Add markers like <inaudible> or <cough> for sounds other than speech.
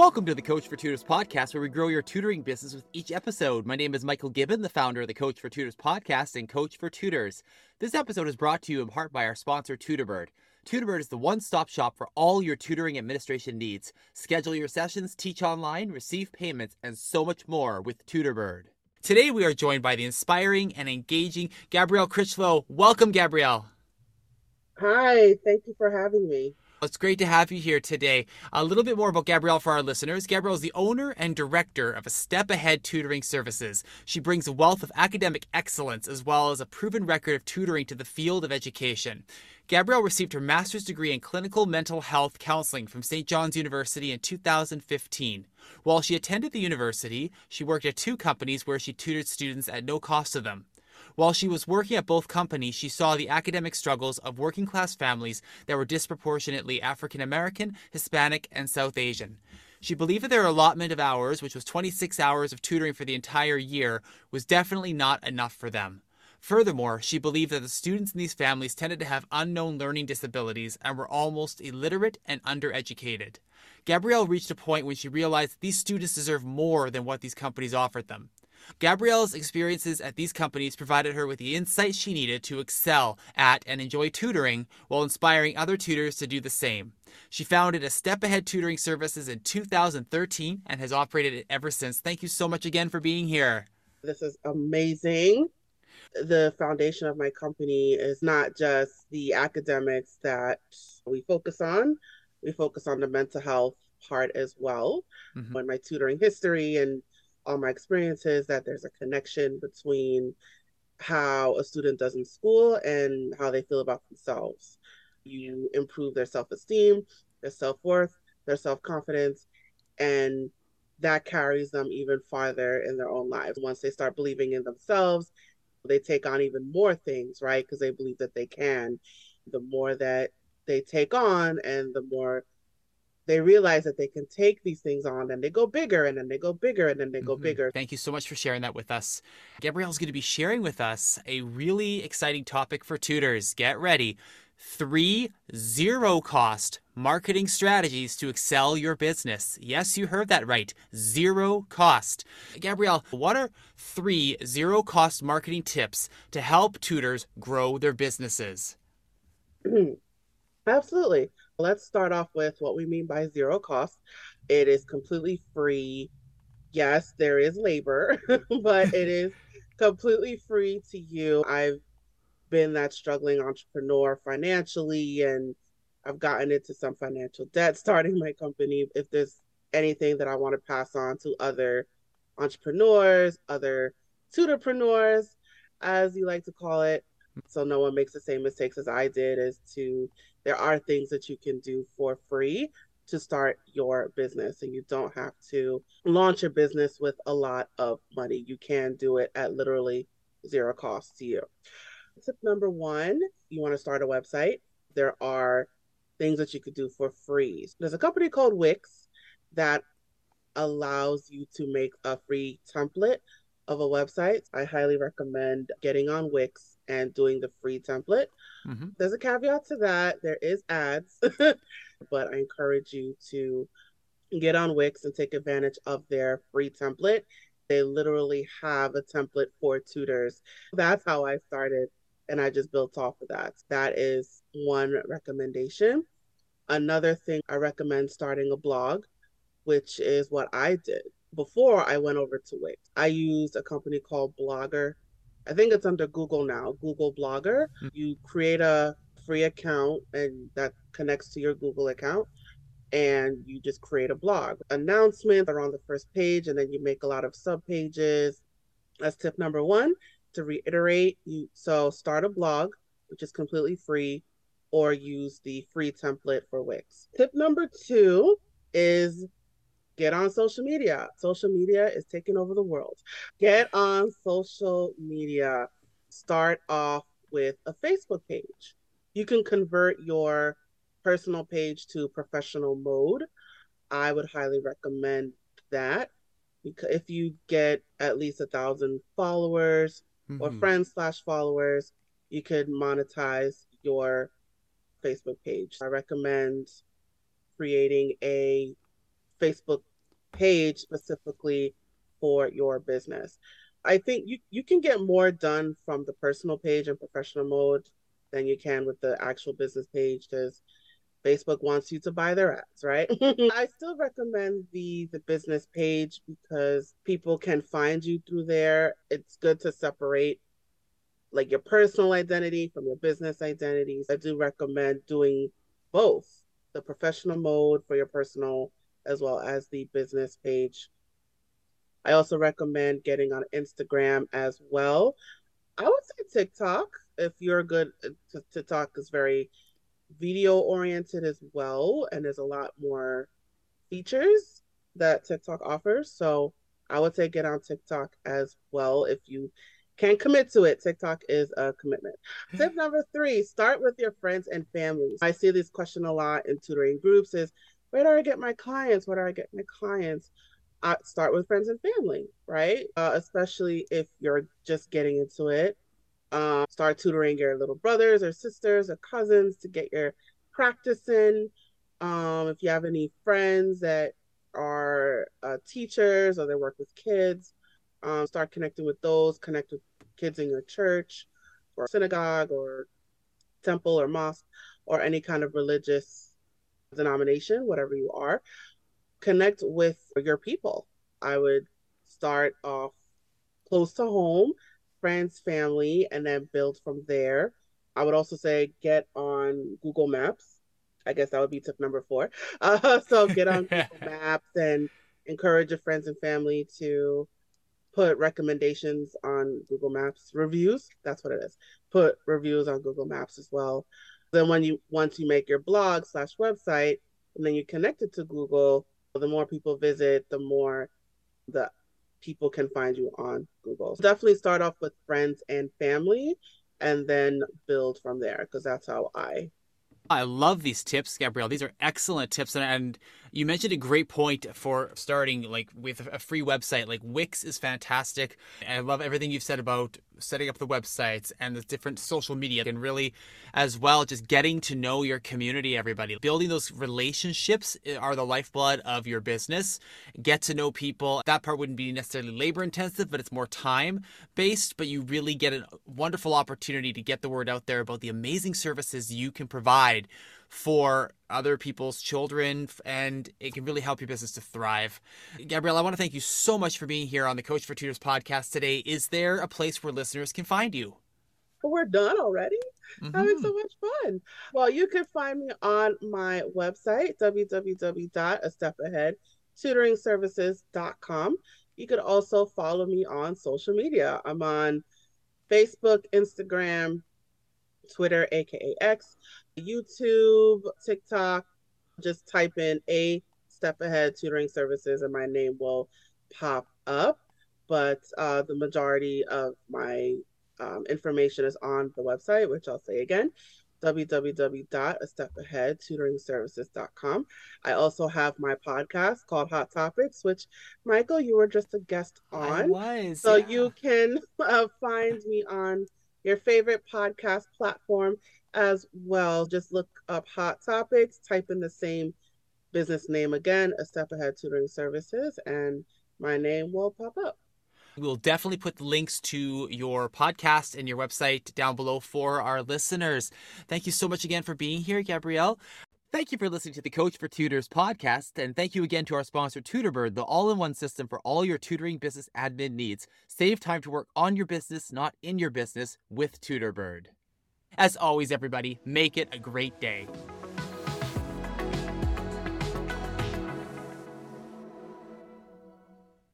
Welcome to the Coach for Tutors podcast, where we grow your tutoring business with each episode. My name is Michael Gibbon, the founder of the Coach for Tutors podcast and Coach for Tutors. This episode is brought to you in part by our sponsor, Tutorbird. Tutorbird is the one stop shop for all your tutoring administration needs. Schedule your sessions, teach online, receive payments, and so much more with Tutorbird. Today, we are joined by the inspiring and engaging Gabrielle Crichlow. Welcome, Gabrielle. Hi, thank you for having me. It's great to have you here today. A little bit more about Gabrielle for our listeners. Gabrielle is the owner and director of a Step Ahead Tutoring Services. She brings a wealth of academic excellence as well as a proven record of tutoring to the field of education. Gabrielle received her master's degree in clinical mental health counseling from St. John's University in 2015. While she attended the university, she worked at two companies where she tutored students at no cost to them. While she was working at both companies, she saw the academic struggles of working class families that were disproportionately African American, Hispanic, and South Asian. She believed that their allotment of hours, which was 26 hours of tutoring for the entire year, was definitely not enough for them. Furthermore, she believed that the students in these families tended to have unknown learning disabilities and were almost illiterate and undereducated. Gabrielle reached a point when she realized these students deserve more than what these companies offered them. Gabrielle's experiences at these companies provided her with the insight she needed to excel at and enjoy tutoring while inspiring other tutors to do the same. She founded a Step Ahead Tutoring Services in 2013 and has operated it ever since. Thank you so much again for being here. This is amazing. The foundation of my company is not just the academics that we focus on, we focus on the mental health part as well. Mm-hmm. On my tutoring history and all my experiences that there's a connection between how a student does in school and how they feel about themselves. You improve their self esteem, their self worth, their self confidence, and that carries them even farther in their own lives. Once they start believing in themselves, they take on even more things, right? Because they believe that they can. The more that they take on and the more they realize that they can take these things on and they go bigger and then they go bigger and then they go mm-hmm. bigger. Thank you so much for sharing that with us. Gabrielle's going to be sharing with us a really exciting topic for tutors. Get ready. Three zero cost marketing strategies to excel your business. Yes, you heard that right. Zero cost. Gabrielle, what are three zero cost marketing tips to help tutors grow their businesses? <clears throat> Absolutely. Let's start off with what we mean by zero cost. It is completely free. Yes, there is labor, <laughs> but it <laughs> is completely free to you. I've been that struggling entrepreneur financially and I've gotten into some financial debt starting my company. If there's anything that I want to pass on to other entrepreneurs, other tutorpreneurs, as you like to call it, so no one makes the same mistakes as I did, is to there are things that you can do for free to start your business and you don't have to launch a business with a lot of money. You can do it at literally zero cost to you. Tip number one, you want to start a website. There are things that you could do for free. There's a company called Wix that allows you to make a free template of a website. I highly recommend getting on Wix and doing the free template. Mm-hmm. There's a caveat to that. There is ads, <laughs> but I encourage you to get on Wix and take advantage of their free template. They literally have a template for tutors. That's how I started, and I just built off of that. That is one recommendation. Another thing I recommend starting a blog, which is what I did before I went over to Wix. I used a company called Blogger I think it's under Google now, Google Blogger. Mm-hmm. You create a free account and that connects to your Google account and you just create a blog. Announcements are on the first page and then you make a lot of sub pages. That's tip number 1 to reiterate you so start a blog which is completely free or use the free template for Wix. Tip number 2 is get on social media. Social media is taking over the world. Get on social media. Start off with a Facebook page. You can convert your personal page to professional mode. I would highly recommend that. If you get at least a thousand followers mm-hmm. or friends slash followers, you could monetize your Facebook page. I recommend creating a Facebook page specifically for your business. I think you, you can get more done from the personal page and professional mode than you can with the actual business page because Facebook wants you to buy their ads, right? <laughs> I still recommend the the business page because people can find you through there. It's good to separate like your personal identity from your business identities. I do recommend doing both the professional mode for your personal as well as the business page. I also recommend getting on Instagram as well. I would say TikTok if you're good. Uh, TikTok is very video oriented as well, and there's a lot more features that TikTok offers. So I would say get on TikTok as well if you can commit to it. TikTok is a commitment. <laughs> Tip number three: start with your friends and family. I see this question a lot in tutoring groups: is where do I get my clients? Where do I get my clients? Uh, start with friends and family, right? Uh, especially if you're just getting into it. Um, start tutoring your little brothers or sisters or cousins to get your practice in. Um, if you have any friends that are uh, teachers or they work with kids, um, start connecting with those. Connect with kids in your church or synagogue or temple or mosque or any kind of religious denomination, whatever you are. Connect with your people. I would start off close to home friends, family, and then build from there. I would also say get on Google Maps. I guess that would be tip number four. <laughs> Uh, so get on <laughs> Google Maps and encourage your friends and family to put recommendations on Google Maps reviews. That's what it is. Put reviews on Google Maps as well. Then when you once you make your blog slash website and then you connect it to Google, the more people visit, the more the people can find you on Google. Definitely start off with friends and family and then build from there because that's how I I love these tips, Gabrielle. These are excellent tips, and, and you mentioned a great point for starting like with a free website. Like Wix is fantastic. I love everything you've said about setting up the websites and the different social media, and really, as well, just getting to know your community. Everybody, building those relationships eh, are the lifeblood of your business. Get to know people. That part wouldn't be necessarily labor intensive, but it's more time based. But you really get a wonderful opportunity to get the word out there about the amazing services you can provide for other people's children and it can really help your business to thrive. Gabrielle, I want to thank you so much for being here on the Coach for Tutors podcast today. Is there a place where listeners can find you? We're done already. Mm-hmm. Having so much fun. Well, you can find me on my website, www.astepaheadtutoringservices.com. You could also follow me on social media. I'm on Facebook, Instagram, Twitter, aka X. YouTube, TikTok, just type in a step ahead tutoring services and my name will pop up. But uh, the majority of my um, information is on the website, which I'll say again www.astepaheadtutoringservices.com. I also have my podcast called Hot Topics, which Michael, you were just a guest on. I was. So yeah. you can uh, find me on your favorite podcast platform as well. Just look up Hot Topics, type in the same business name again, A Step Ahead Tutoring Services, and my name will pop up. We'll definitely put the links to your podcast and your website down below for our listeners. Thank you so much again for being here, Gabrielle. Thank you for listening to the Coach for Tutors podcast, and thank you again to our sponsor, TutorBird, the all in one system for all your tutoring business admin needs. Save time to work on your business, not in your business, with TutorBird. As always, everybody, make it a great day.